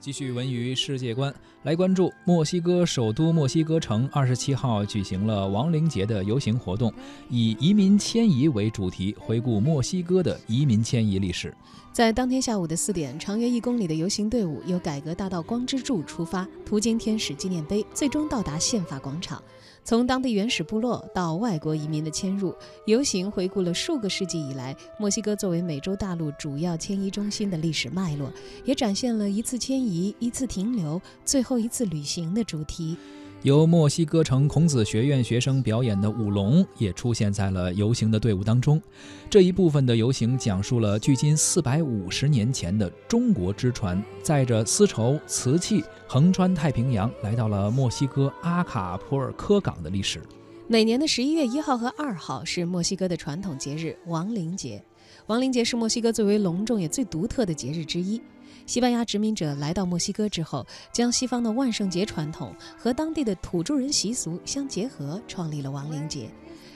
继续文娱世界观，来关注墨西哥首都墨西哥城二十七号举行了亡灵节的游行活动，以移民迁移为主题，回顾墨西哥的移民迁移历史。在当天下午的四点，长约一公里的游行队伍由改革大道光之柱出发，途经天使纪念碑，最终到达宪法广场。从当地原始部落到外国移民的迁入，游行回顾了数个世纪以来墨西哥作为美洲大陆主要迁移中心的历史脉络，也展现了一次迁移、一次停留、最后一次旅行的主题。由墨西哥城孔子学院学生表演的舞龙也出现在了游行的队伍当中。这一部分的游行讲述了距今四百五十年前的中国之船载着丝绸、瓷器横穿太平洋，来到了墨西哥阿卡普尔科港的历史。每年的十一月一号和二号是墨西哥的传统节日亡灵节。亡灵节是墨西哥最为隆重也最独特的节日之一。西班牙殖民者来到墨西哥之后，将西方的万圣节传统和当地的土著人习俗相结合，创立了亡灵节。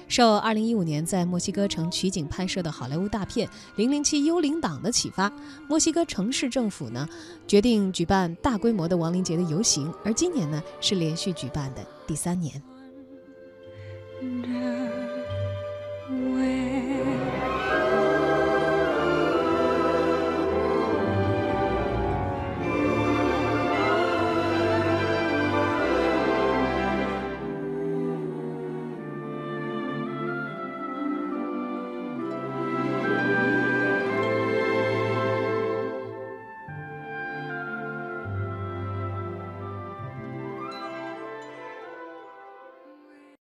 受2015年在墨西哥城取景拍摄的好莱坞大片《零零七：幽灵党》的启发，墨西哥城市政府呢决定举办大规模的亡灵节的游行，而今年呢是连续举办的第三年。